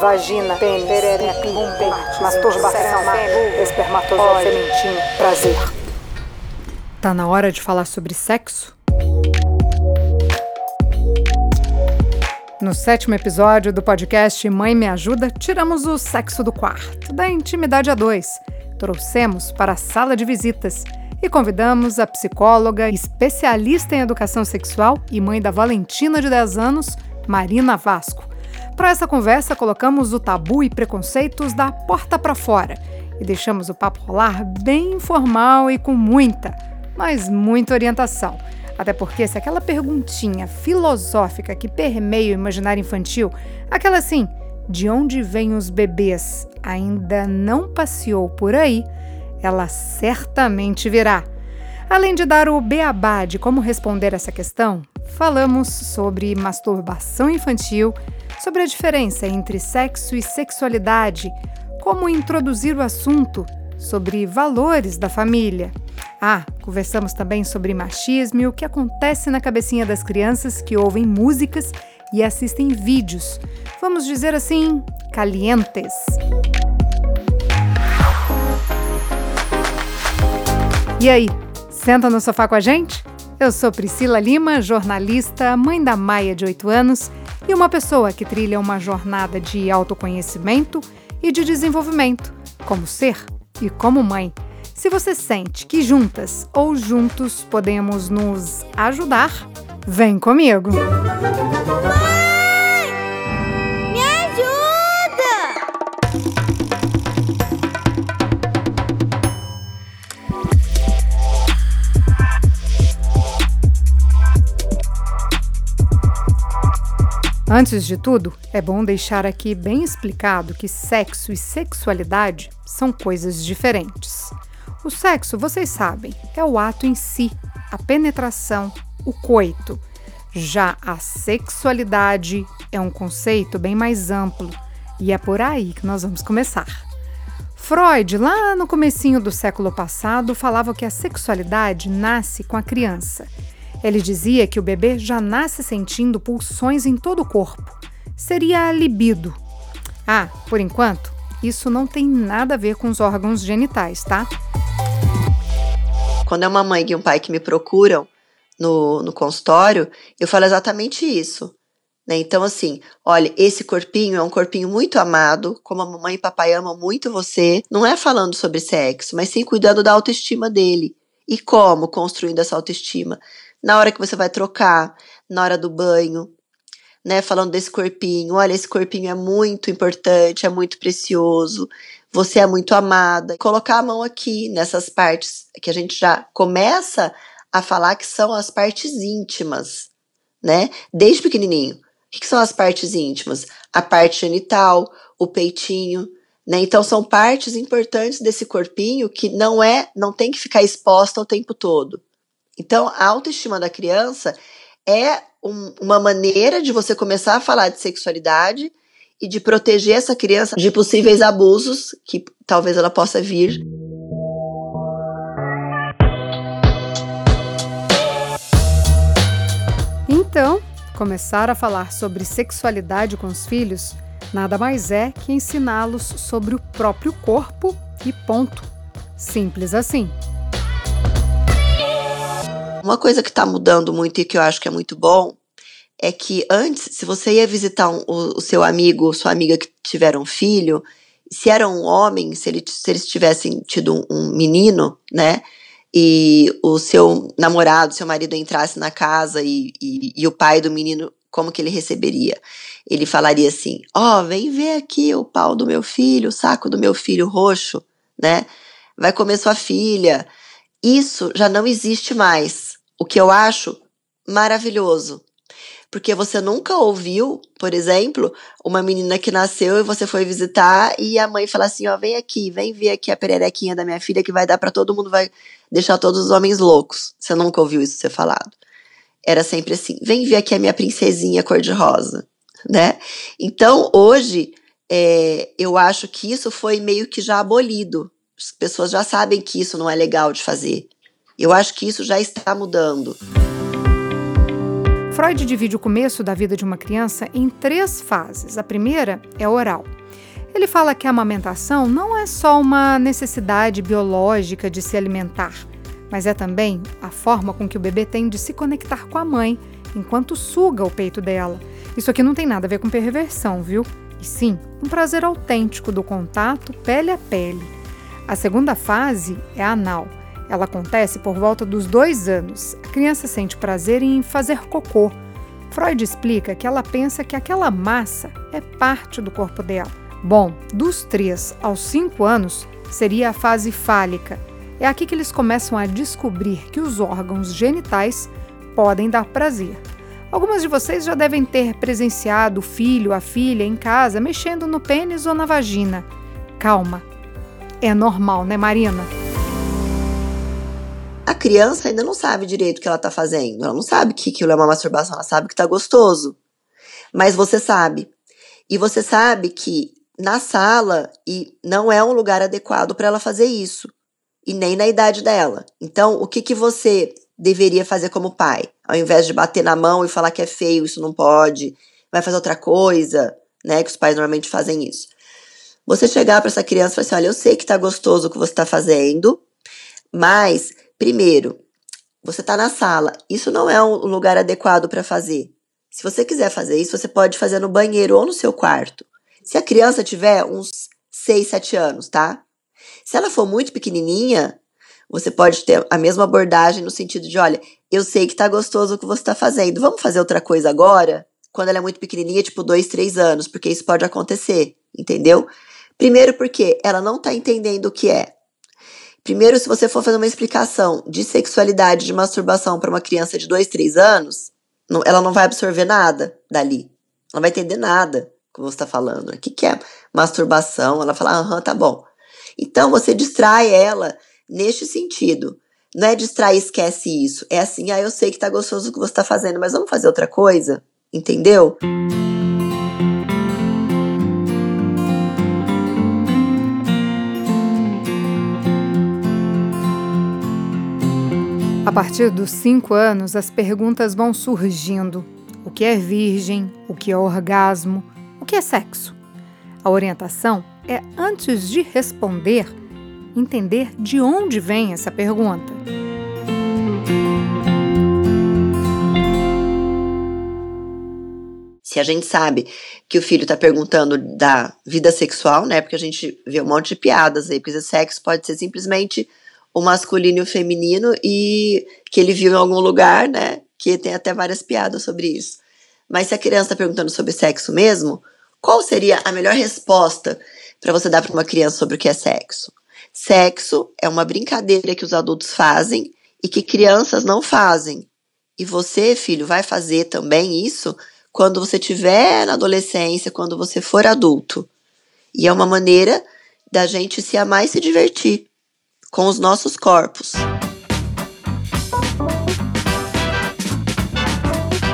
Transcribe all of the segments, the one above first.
Vagina, pênis, perereca, bumbum, masturbação, espermatozoide, sementinho, prazer. Tá na hora de falar sobre sexo? No sétimo episódio do podcast Mãe Me Ajuda, tiramos o sexo do quarto, da intimidade a dois. Trouxemos para a sala de visitas e convidamos a psicóloga, especialista em educação sexual e mãe da Valentina de 10 anos, Marina Vasco. Para essa conversa, colocamos o tabu e preconceitos da porta para fora e deixamos o papo rolar bem informal e com muita, mas muita orientação. Até porque se aquela perguntinha filosófica que permeia o imaginário infantil, aquela assim, de onde vêm os bebês, ainda não passeou por aí, ela certamente virá. Além de dar o beabá de como responder essa questão, falamos sobre masturbação infantil, sobre a diferença entre sexo e sexualidade, como introduzir o assunto, sobre valores da família. Ah, conversamos também sobre machismo e o que acontece na cabecinha das crianças que ouvem músicas e assistem vídeos. Vamos dizer assim, calientes. E aí, senta no sofá com a gente? Eu sou Priscila Lima, jornalista, mãe da Maia de 8 anos e uma pessoa que trilha uma jornada de autoconhecimento e de desenvolvimento, como ser e como mãe. Se você sente que juntas ou juntos podemos nos ajudar, vem comigo! Antes de tudo, é bom deixar aqui bem explicado que sexo e sexualidade são coisas diferentes. O sexo, vocês sabem, é o ato em si, a penetração, o coito. Já a sexualidade é um conceito bem mais amplo e é por aí que nós vamos começar. Freud, lá no comecinho do século passado, falava que a sexualidade nasce com a criança ele dizia que o bebê já nasce sentindo pulsões em todo o corpo. Seria a libido. Ah, por enquanto, isso não tem nada a ver com os órgãos genitais, tá? Quando é uma mãe e um pai que me procuram no, no consultório, eu falo exatamente isso. Né? Então, assim, olha, esse corpinho é um corpinho muito amado, como a mamãe e papai amam muito você. Não é falando sobre sexo, mas sim cuidando da autoestima dele. E como construindo essa autoestima? Na hora que você vai trocar, na hora do banho, né? Falando desse corpinho, olha, esse corpinho é muito importante, é muito precioso, você é muito amada. Colocar a mão aqui nessas partes que a gente já começa a falar que são as partes íntimas, né? Desde pequenininho. O que, são as partes íntimas? A parte genital, o peitinho, né? Então são partes importantes desse corpinho que não é, não tem que ficar exposta o tempo todo. Então, a autoestima da criança é um, uma maneira de você começar a falar de sexualidade e de proteger essa criança de possíveis abusos que talvez ela possa vir. Então, começar a falar sobre sexualidade com os filhos nada mais é que ensiná-los sobre o próprio corpo e ponto. Simples assim. Uma coisa que está mudando muito e que eu acho que é muito bom é que antes, se você ia visitar um, o, o, seu amigo, sua amiga que tiveram um filho, se era um homem, se, ele, se eles tivessem tido um, um menino, né? E o seu namorado, seu marido entrasse na casa e, e, e o pai do menino, como que ele receberia? Ele falaria assim: Ó, oh, vem ver aqui o pau do meu filho, o saco do meu filho roxo, né? Vai comer sua filha. Isso já não existe mais o que eu acho maravilhoso. Porque você nunca ouviu, por exemplo, uma menina que nasceu e você foi visitar e a mãe fala assim: ó, vem aqui, vem ver aqui a pererequinha da minha filha que vai dar para todo mundo, vai deixar todos os homens loucos. Você nunca ouviu isso ser falado. Era sempre assim: vem ver aqui a minha princesinha cor-de-rosa, né? Então, hoje, é, eu acho que isso foi meio que já abolido. As pessoas já sabem que isso não é legal de fazer. Eu acho que isso já está mudando. Freud divide o começo da vida de uma criança em três fases. A primeira é oral. Ele fala que a amamentação não é só uma necessidade biológica de se alimentar, mas é também a forma com que o bebê tem de se conectar com a mãe enquanto suga o peito dela. Isso aqui não tem nada a ver com perversão, viu? E sim, um prazer autêntico do contato pele a pele. A segunda fase é anal. Ela acontece por volta dos dois anos. A criança sente prazer em fazer cocô. Freud explica que ela pensa que aquela massa é parte do corpo dela. Bom, dos 3 aos 5 anos seria a fase fálica. É aqui que eles começam a descobrir que os órgãos genitais podem dar prazer. Algumas de vocês já devem ter presenciado o filho, a filha em casa mexendo no pênis ou na vagina. Calma. É normal, né, Marina? A criança ainda não sabe direito o que ela tá fazendo. Ela não sabe que aquilo é uma masturbação, ela sabe que tá gostoso. Mas você sabe. E você sabe que na sala e não é um lugar adequado para ela fazer isso. E nem na idade dela. Então, o que, que você deveria fazer como pai? Ao invés de bater na mão e falar que é feio, isso não pode, vai fazer outra coisa, né? Que os pais normalmente fazem isso. Você chegar para essa criança e falar assim: olha, eu sei que tá gostoso o que você tá fazendo, mas, primeiro, você tá na sala, isso não é um lugar adequado para fazer. Se você quiser fazer isso, você pode fazer no banheiro ou no seu quarto. Se a criança tiver uns 6, 7 anos, tá? Se ela for muito pequenininha, você pode ter a mesma abordagem no sentido de, olha, eu sei que tá gostoso o que você tá fazendo, vamos fazer outra coisa agora? Quando ela é muito pequenininha, tipo 2, 3 anos, porque isso pode acontecer, entendeu? Primeiro porque ela não tá entendendo o que é. Primeiro, se você for fazer uma explicação de sexualidade, de masturbação para uma criança de 2, 3 anos, ela não vai absorver nada dali. Ela não vai entender nada que você está falando. O que, que é masturbação? Ela fala, aham, tá bom. Então você distrai ela neste sentido. Não é distrai e esquece isso. É assim, ah, eu sei que tá gostoso o que você tá fazendo, mas vamos fazer outra coisa? Entendeu? A partir dos cinco anos, as perguntas vão surgindo. O que é virgem? O que é orgasmo? O que é sexo? A orientação é, antes de responder, entender de onde vem essa pergunta. Se a gente sabe que o filho está perguntando da vida sexual, né? Porque a gente vê um monte de piadas aí, porque sexo pode ser simplesmente o masculino e o feminino e que ele viu em algum lugar, né? Que tem até várias piadas sobre isso. Mas se a criança está perguntando sobre sexo mesmo, qual seria a melhor resposta para você dar para uma criança sobre o que é sexo? Sexo é uma brincadeira que os adultos fazem e que crianças não fazem. E você, filho, vai fazer também isso quando você estiver na adolescência, quando você for adulto. E é uma maneira da gente se amar e se divertir com os nossos corpos.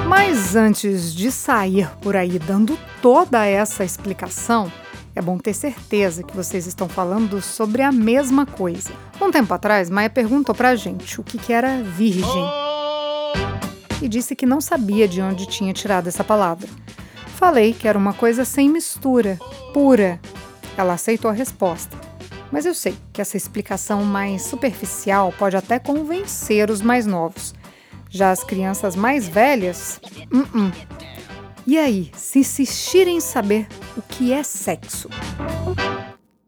Mas antes de sair por aí dando toda essa explicação, é bom ter certeza que vocês estão falando sobre a mesma coisa. Um tempo atrás, Maia perguntou pra gente o que, que era virgem. E disse que não sabia de onde tinha tirado essa palavra. Falei que era uma coisa sem mistura, pura. Ela aceitou a resposta. Mas eu sei que essa explicação mais superficial pode até convencer os mais novos. Já as crianças mais velhas, uh -uh. E aí, se insistirem em saber o que é sexo?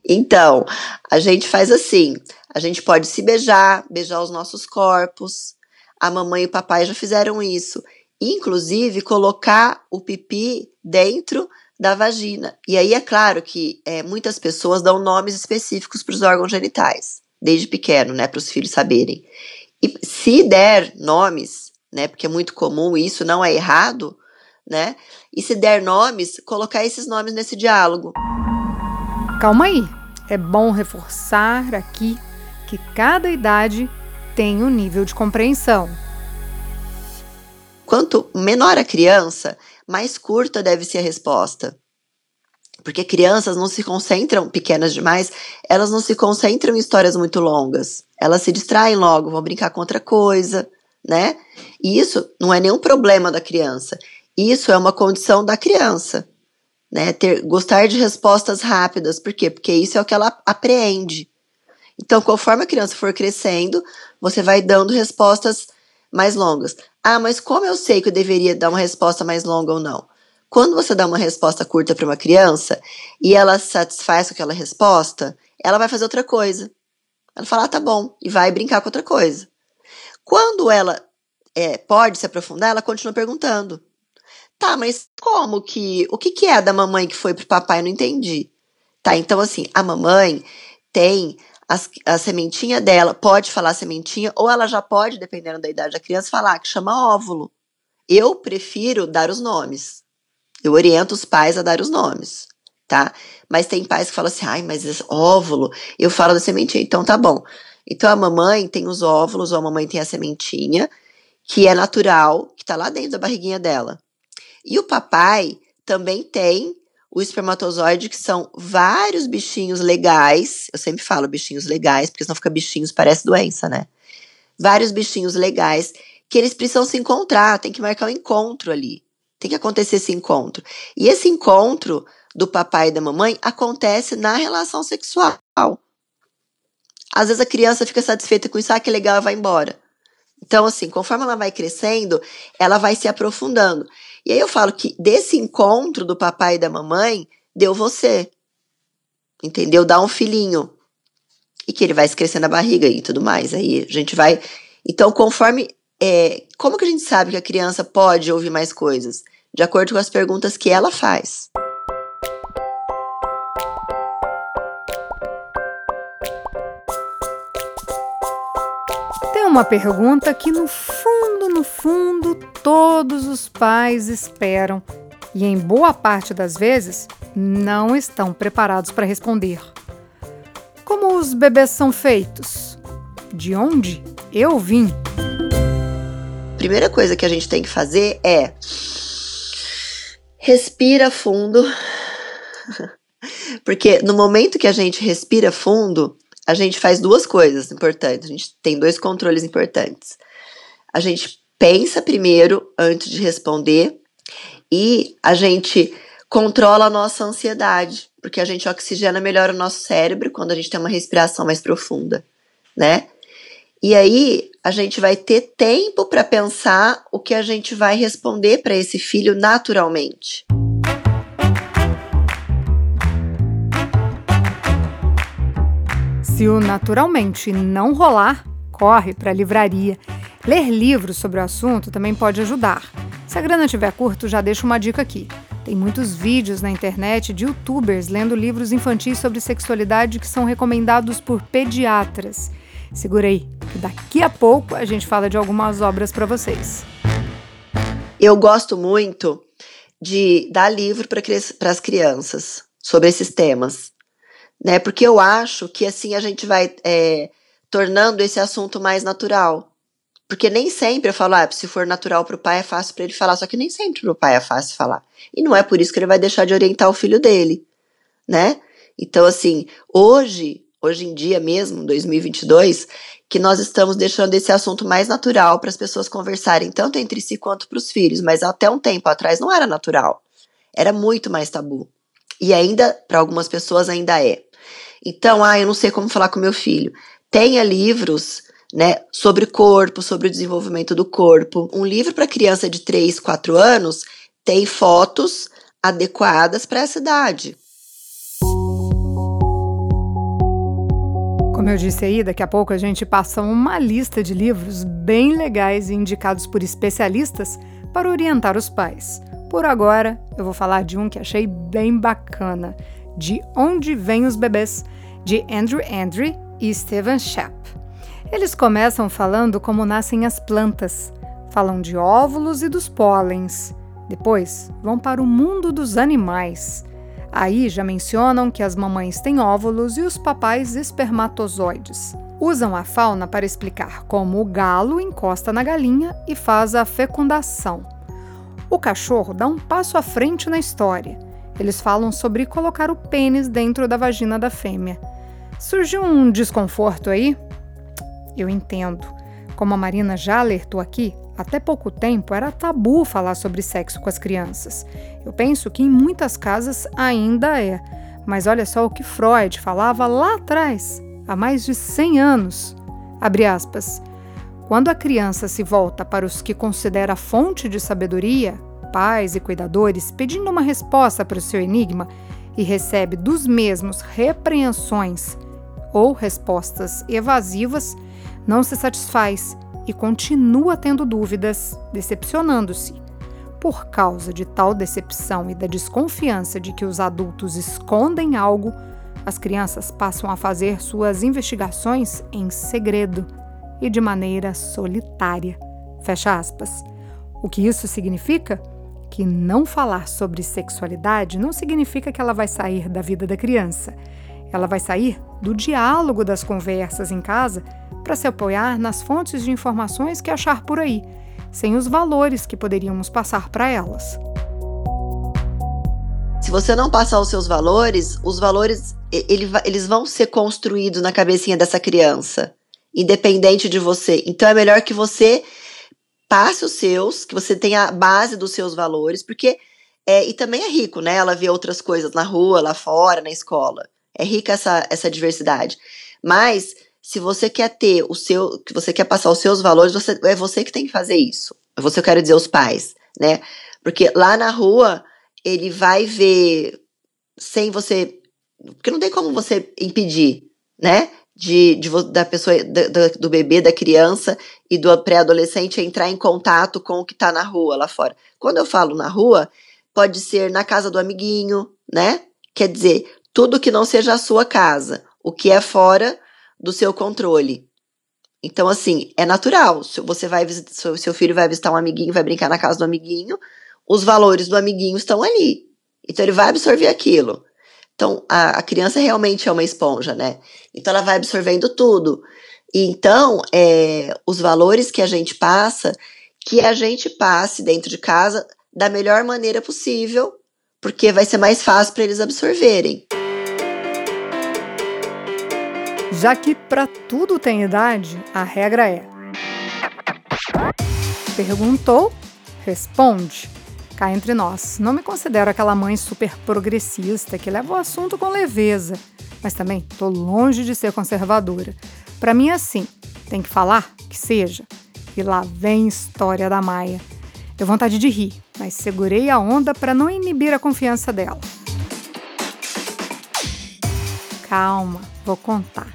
Então, a gente faz assim: a gente pode se beijar, beijar os nossos corpos. A mamãe e o papai já fizeram isso. Inclusive, colocar o pipi dentro da vagina. E aí é claro que é, muitas pessoas dão nomes específicos para os órgãos genitais, desde pequeno, né, para os filhos saberem. E se der nomes, né, porque é muito comum isso, não é errado, né? E se der nomes, colocar esses nomes nesse diálogo. Calma aí. É bom reforçar aqui que cada idade tem um nível de compreensão. Quanto menor a criança, mais curta deve ser a resposta. Porque crianças não se concentram, pequenas demais, elas não se concentram em histórias muito longas. Elas se distraem logo, vão brincar com outra coisa, né? E isso não é nenhum problema da criança. Isso é uma condição da criança, né? Ter, gostar de respostas rápidas. Por quê? Porque isso é o que ela apreende. Então, conforme a criança for crescendo, você vai dando respostas mais longas. Ah, mas como eu sei que eu deveria dar uma resposta mais longa ou não? Quando você dá uma resposta curta para uma criança e ela satisfaz com aquela resposta, ela vai fazer outra coisa. Ela fala, ah, tá bom, e vai brincar com outra coisa. Quando ela é, pode se aprofundar, ela continua perguntando. Tá, mas como que. O que, que é da mamãe que foi pro papai? Eu não entendi. Tá, então assim, a mamãe tem as, a sementinha dela, pode falar sementinha, ou ela já pode, dependendo da idade da criança, falar que chama óvulo. Eu prefiro dar os nomes. Eu oriento os pais a dar os nomes, tá? Mas tem pais que falam assim, ai, mas esse óvulo, eu falo da sementinha, então tá bom. Então a mamãe tem os óvulos, ou a mamãe tem a sementinha, que é natural, que tá lá dentro da barriguinha dela. E o papai também tem o espermatozoide, que são vários bichinhos legais. Eu sempre falo bichinhos legais, porque senão fica bichinhos, parece doença, né? Vários bichinhos legais que eles precisam se encontrar, tem que marcar um encontro ali. Tem que acontecer esse encontro. E esse encontro do papai e da mamãe acontece na relação sexual. Às vezes a criança fica satisfeita com isso, ah, que legal, vai embora. Então, assim, conforme ela vai crescendo, ela vai se aprofundando. E aí eu falo que desse encontro do papai e da mamãe, deu você. Entendeu? Dá um filhinho. E que ele vai crescendo na barriga e tudo mais. Aí a gente vai. Então, conforme. É, como que a gente sabe que a criança pode ouvir mais coisas? De acordo com as perguntas que ela faz. uma pergunta que no fundo, no fundo, todos os pais esperam e em boa parte das vezes não estão preparados para responder. Como os bebês são feitos? De onde eu vim? Primeira coisa que a gente tem que fazer é respira fundo. Porque no momento que a gente respira fundo, a gente faz duas coisas importantes. A gente tem dois controles importantes. A gente pensa primeiro antes de responder e a gente controla a nossa ansiedade, porque a gente oxigena melhor o nosso cérebro quando a gente tem uma respiração mais profunda, né? E aí a gente vai ter tempo para pensar o que a gente vai responder para esse filho naturalmente. Se o naturalmente não rolar, corre para a livraria. Ler livros sobre o assunto também pode ajudar. Se a grana estiver curto, já deixo uma dica aqui. Tem muitos vídeos na internet de youtubers lendo livros infantis sobre sexualidade que são recomendados por pediatras. Segura aí, que daqui a pouco a gente fala de algumas obras para vocês. Eu gosto muito de dar livro para as crianças sobre esses temas né? Porque eu acho que assim a gente vai é, tornando esse assunto mais natural. Porque nem sempre eu falo, ah, se for natural para o pai é fácil para ele falar, só que nem sempre para o pai é fácil falar. E não é por isso que ele vai deixar de orientar o filho dele, né? Então, assim, hoje, hoje em dia mesmo, 2022, que nós estamos deixando esse assunto mais natural para as pessoas conversarem tanto entre si quanto para os filhos, mas até um tempo atrás não era natural. Era muito mais tabu. E ainda, para algumas pessoas, ainda é. Então, ah, eu não sei como falar com meu filho. Tenha livros né, sobre corpo, sobre o desenvolvimento do corpo. Um livro para criança de 3, 4 anos tem fotos adequadas para essa idade. Como eu disse aí, daqui a pouco a gente passa uma lista de livros bem legais e indicados por especialistas para orientar os pais. Por agora, eu vou falar de um que achei bem bacana. De Onde Vêm os Bebês, de Andrew Andre e Stephen Shapp. Eles começam falando como nascem as plantas, falam de óvulos e dos pólens. Depois vão para o mundo dos animais. Aí já mencionam que as mamães têm óvulos e os papais espermatozoides. Usam a fauna para explicar como o galo encosta na galinha e faz a fecundação. O cachorro dá um passo à frente na história eles falam sobre colocar o pênis dentro da vagina da fêmea. Surgiu um desconforto aí? Eu entendo. Como a Marina já alertou aqui, até pouco tempo era tabu falar sobre sexo com as crianças. Eu penso que em muitas casas ainda é. Mas olha só o que Freud falava lá atrás, há mais de 100 anos. Abre aspas. Quando a criança se volta para os que considera fonte de sabedoria, pais e cuidadores, pedindo uma resposta para o seu enigma, e recebe dos mesmos repreensões ou respostas evasivas, não se satisfaz e continua tendo dúvidas, decepcionando-se. Por causa de tal decepção e da desconfiança de que os adultos escondem algo, as crianças passam a fazer suas investigações em segredo e de maneira solitária. Fecha aspas. O que isso significa? Que não falar sobre sexualidade não significa que ela vai sair da vida da criança. Ela vai sair do diálogo das conversas em casa para se apoiar nas fontes de informações que achar por aí, sem os valores que poderíamos passar para elas. Se você não passar os seus valores, os valores ele, eles vão ser construídos na cabecinha dessa criança, independente de você. Então é melhor que você passe os seus, que você tenha a base dos seus valores, porque é, e também é rico, né? Ela vê outras coisas na rua, lá fora, na escola. É rica essa, essa diversidade. Mas se você quer ter o seu, que você quer passar os seus valores, você, é você que tem que fazer isso. É você, eu quero dizer, os pais, né? Porque lá na rua ele vai ver sem você, porque não tem como você impedir, né? De, de da pessoa, do, do bebê, da criança e do pré-adolescente entrar em contato com o que está na rua lá fora. Quando eu falo na rua, pode ser na casa do amiguinho, né? Quer dizer, tudo que não seja a sua casa, o que é fora do seu controle. Então, assim, é natural. Se você vai visitar, seu filho vai visitar um amiguinho, vai brincar na casa do amiguinho, os valores do amiguinho estão ali. Então, ele vai absorver aquilo. Então, a, a criança realmente é uma esponja, né? Então, ela vai absorvendo tudo. E, então, é, os valores que a gente passa, que a gente passe dentro de casa da melhor maneira possível, porque vai ser mais fácil para eles absorverem já que para tudo tem idade, a regra é: perguntou, responde. Cá entre nós, não me considero aquela mãe super progressista que leva o assunto com leveza, mas também tô longe de ser conservadora. Para mim é assim, tem que falar que seja. E lá vem história da Maia. Deu vontade de rir, mas segurei a onda para não inibir a confiança dela. Calma, vou contar.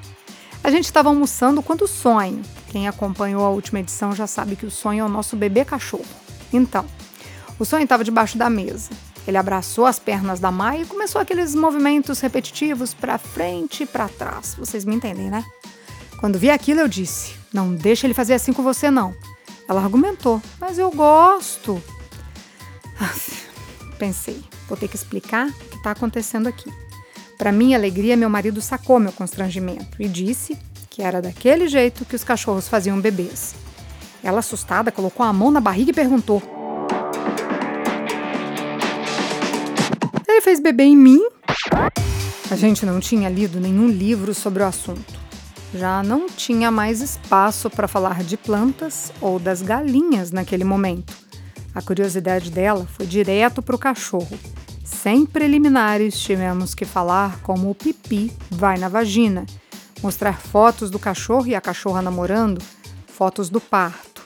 A gente estava almoçando quando sonho. Quem acompanhou a última edição já sabe que o sonho é o nosso bebê cachorro. Então, o sonho estava debaixo da mesa. Ele abraçou as pernas da Maia e começou aqueles movimentos repetitivos para frente e para trás. Vocês me entendem, né? Quando vi aquilo, eu disse: Não deixa ele fazer assim com você, não. Ela argumentou: Mas eu gosto. Pensei: Vou ter que explicar o que está acontecendo aqui. Para minha alegria, meu marido sacou meu constrangimento e disse que era daquele jeito que os cachorros faziam bebês. Ela, assustada, colocou a mão na barriga e perguntou: Ele fez bebê em mim? A gente não tinha lido nenhum livro sobre o assunto. Já não tinha mais espaço para falar de plantas ou das galinhas naquele momento. A curiosidade dela foi direto para o cachorro sem preliminares, tivemos que falar como o pipi vai na vagina, mostrar fotos do cachorro e a cachorra namorando, fotos do parto.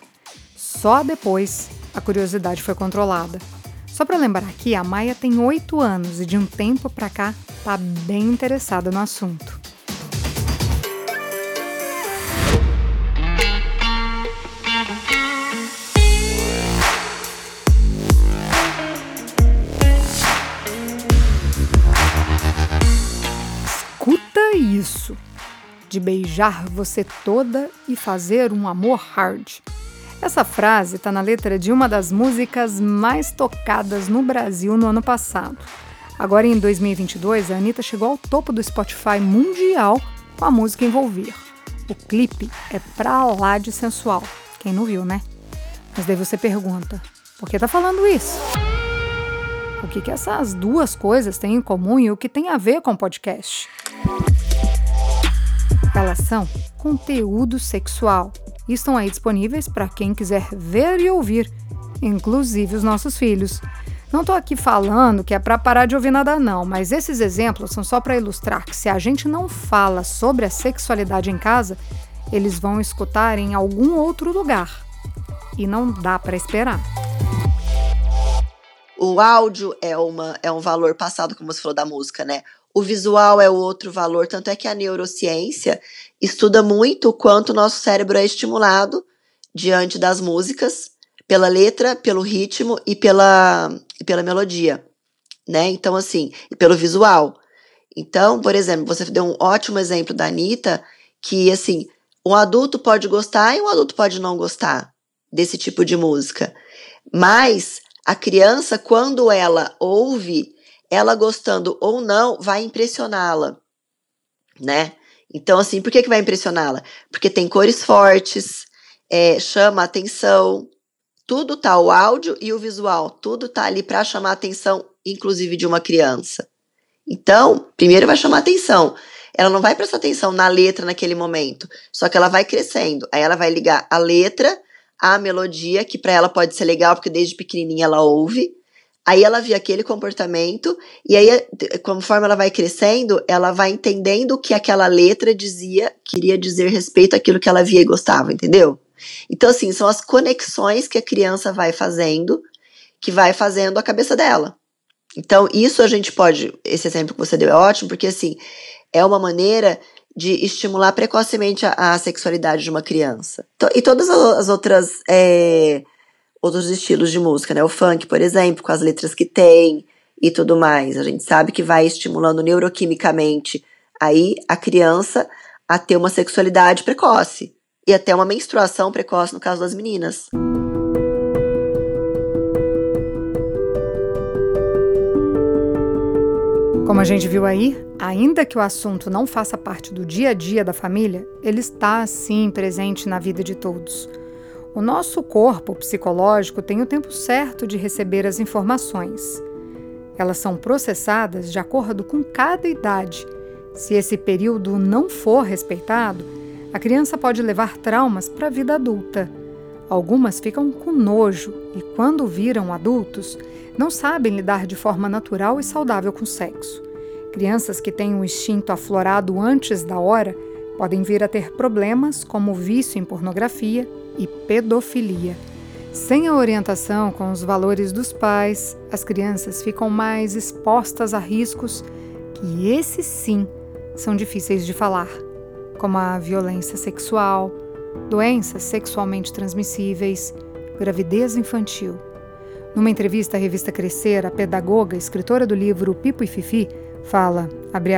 Só depois a curiosidade foi controlada. Só para lembrar aqui, a Maia tem 8 anos e de um tempo para cá tá bem interessada no assunto. De beijar você toda e fazer um amor hard. Essa frase está na letra de uma das músicas mais tocadas no Brasil no ano passado. Agora, em 2022, a Anitta chegou ao topo do Spotify mundial com a música Envolver. O clipe é pra lá de sensual. Quem não viu, né? Mas daí você pergunta: por que tá falando isso? O que, que essas duas coisas têm em comum e o que tem a ver com podcast? São conteúdo sexual e estão aí disponíveis para quem quiser ver e ouvir, inclusive os nossos filhos. Não estou aqui falando que é para parar de ouvir nada, não, mas esses exemplos são só para ilustrar que se a gente não fala sobre a sexualidade em casa, eles vão escutar em algum outro lugar. E não dá para esperar. O áudio é, uma, é um valor passado, como você falou da música, né? O visual é outro valor, tanto é que a neurociência estuda muito o quanto o nosso cérebro é estimulado diante das músicas, pela letra, pelo ritmo e pela e pela melodia, né? Então, assim, e pelo visual. Então, por exemplo, você deu um ótimo exemplo da Anitta, que, assim, um adulto pode gostar e um adulto pode não gostar desse tipo de música. Mas a criança, quando ela ouve, ela gostando ou não, vai impressioná-la, né? Então, assim, por que, que vai impressioná-la? Porque tem cores fortes, é, chama atenção, tudo tá o áudio e o visual, tudo tá ali para chamar atenção, inclusive de uma criança. Então, primeiro vai chamar atenção. Ela não vai prestar atenção na letra naquele momento, só que ela vai crescendo. Aí ela vai ligar a letra à melodia, que para ela pode ser legal, porque desde pequenininha ela ouve. Aí ela vê aquele comportamento, e aí, conforme ela vai crescendo, ela vai entendendo o que aquela letra dizia, queria dizer respeito àquilo que ela via e gostava, entendeu? Então, assim, são as conexões que a criança vai fazendo, que vai fazendo a cabeça dela. Então, isso a gente pode. Esse exemplo que você deu é ótimo, porque, assim, é uma maneira de estimular precocemente a, a sexualidade de uma criança. Então, e todas as outras. É, outros estilos de música, né? O funk, por exemplo, com as letras que tem e tudo mais. A gente sabe que vai estimulando neuroquimicamente aí a criança a ter uma sexualidade precoce e até uma menstruação precoce no caso das meninas. Como a gente viu aí, ainda que o assunto não faça parte do dia a dia da família, ele está sim presente na vida de todos. O nosso corpo psicológico tem o tempo certo de receber as informações. Elas são processadas de acordo com cada idade. Se esse período não for respeitado, a criança pode levar traumas para a vida adulta. Algumas ficam com nojo e, quando viram adultos, não sabem lidar de forma natural e saudável com o sexo. Crianças que têm um instinto aflorado antes da hora podem vir a ter problemas como vício em pornografia e pedofilia. Sem a orientação com os valores dos pais, as crianças ficam mais expostas a riscos que, esses sim, são difíceis de falar como a violência sexual, doenças sexualmente transmissíveis, gravidez infantil. Numa entrevista à revista Crescer, a pedagoga, escritora do livro Pipo e Fifi, fala,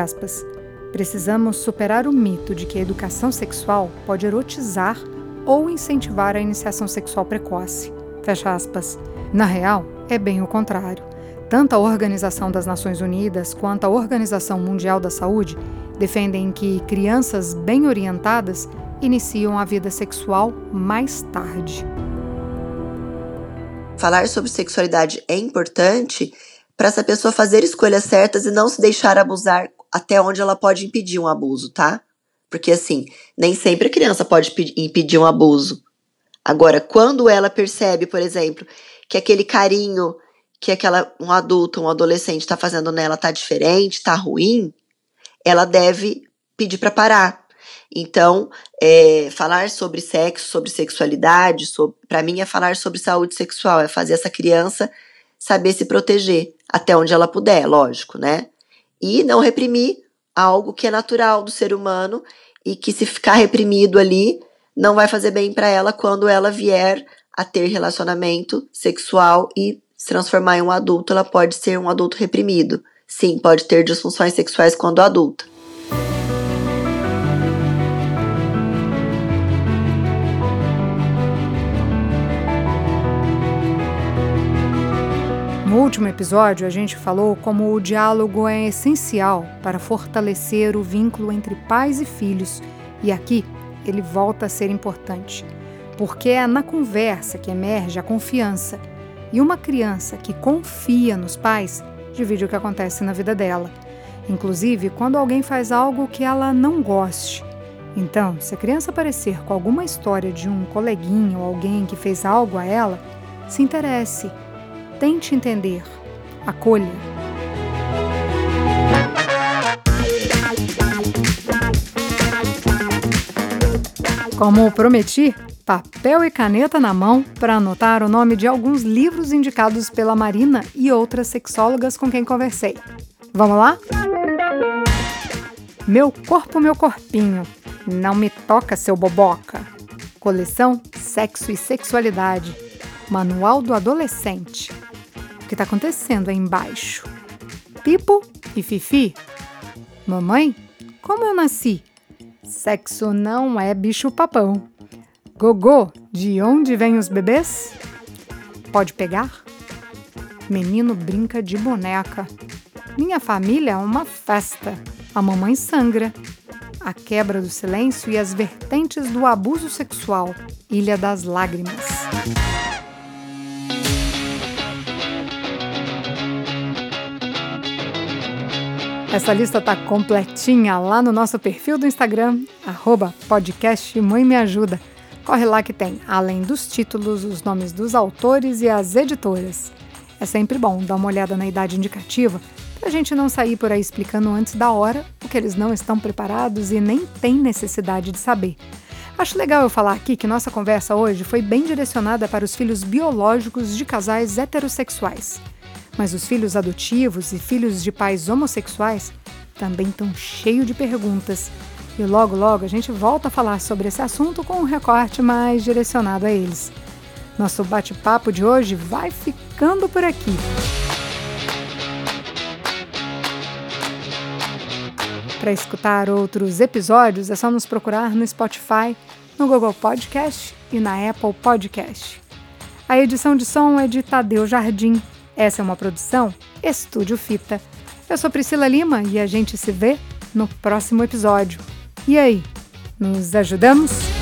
aspas, precisamos superar o mito de que a educação sexual pode erotizar ou incentivar a iniciação sexual precoce. Fecha aspas. Na real, é bem o contrário. Tanto a Organização das Nações Unidas quanto a Organização Mundial da Saúde defendem que crianças bem orientadas iniciam a vida sexual mais tarde. Falar sobre sexualidade é importante para essa pessoa fazer escolhas certas e não se deixar abusar até onde ela pode impedir um abuso, tá? Porque assim, nem sempre a criança pode impedir um abuso. Agora, quando ela percebe, por exemplo, que aquele carinho que aquela um adulto, um adolescente está fazendo nela tá diferente, tá ruim, ela deve pedir para parar. Então, é, falar sobre sexo, sobre sexualidade, para mim é falar sobre saúde sexual, é fazer essa criança saber se proteger até onde ela puder, lógico, né? E não reprimir algo que é natural do ser humano e que se ficar reprimido ali não vai fazer bem para ela quando ela vier a ter relacionamento sexual e se transformar em um adulto, ela pode ser um adulto reprimido. Sim, pode ter disfunções sexuais quando adulta. No último episódio, a gente falou como o diálogo é essencial para fortalecer o vínculo entre pais e filhos, e aqui ele volta a ser importante, porque é na conversa que emerge a confiança e uma criança que confia nos pais divide o que acontece na vida dela. Inclusive quando alguém faz algo que ela não goste. Então, se a criança aparecer com alguma história de um coleguinha ou alguém que fez algo a ela, se interesse, tente entender, acolha. Como prometi, papel e caneta na mão para anotar o nome de alguns livros indicados pela Marina e outras sexólogas com quem conversei. Vamos lá? Meu corpo, meu corpinho. Não me toca, seu boboca. Coleção Sexo e Sexualidade. Manual do Adolescente. Que está acontecendo aí embaixo? Pipo e Fifi. Mamãe, como eu nasci? Sexo não é bicho-papão. Gogô, de onde vêm os bebês? Pode pegar? Menino brinca de boneca. Minha família é uma festa. A mamãe sangra. A quebra do silêncio e as vertentes do abuso sexual. Ilha das Lágrimas. Essa lista tá completinha lá no nosso perfil do Instagram, arroba podcast Mãe Me Ajuda. Corre lá que tem, além dos títulos, os nomes dos autores e as editoras. É sempre bom dar uma olhada na idade indicativa para a gente não sair por aí explicando antes da hora o que eles não estão preparados e nem têm necessidade de saber. Acho legal eu falar aqui que nossa conversa hoje foi bem direcionada para os filhos biológicos de casais heterossexuais. Mas os filhos adotivos e filhos de pais homossexuais também estão cheios de perguntas. E logo, logo a gente volta a falar sobre esse assunto com um recorte mais direcionado a eles. Nosso bate-papo de hoje vai ficando por aqui. Para escutar outros episódios é só nos procurar no Spotify, no Google Podcast e na Apple Podcast. A edição de som é de Tadeu Jardim. Essa é uma produção Estúdio Fita. Eu sou Priscila Lima e a gente se vê no próximo episódio. E aí, nos ajudamos?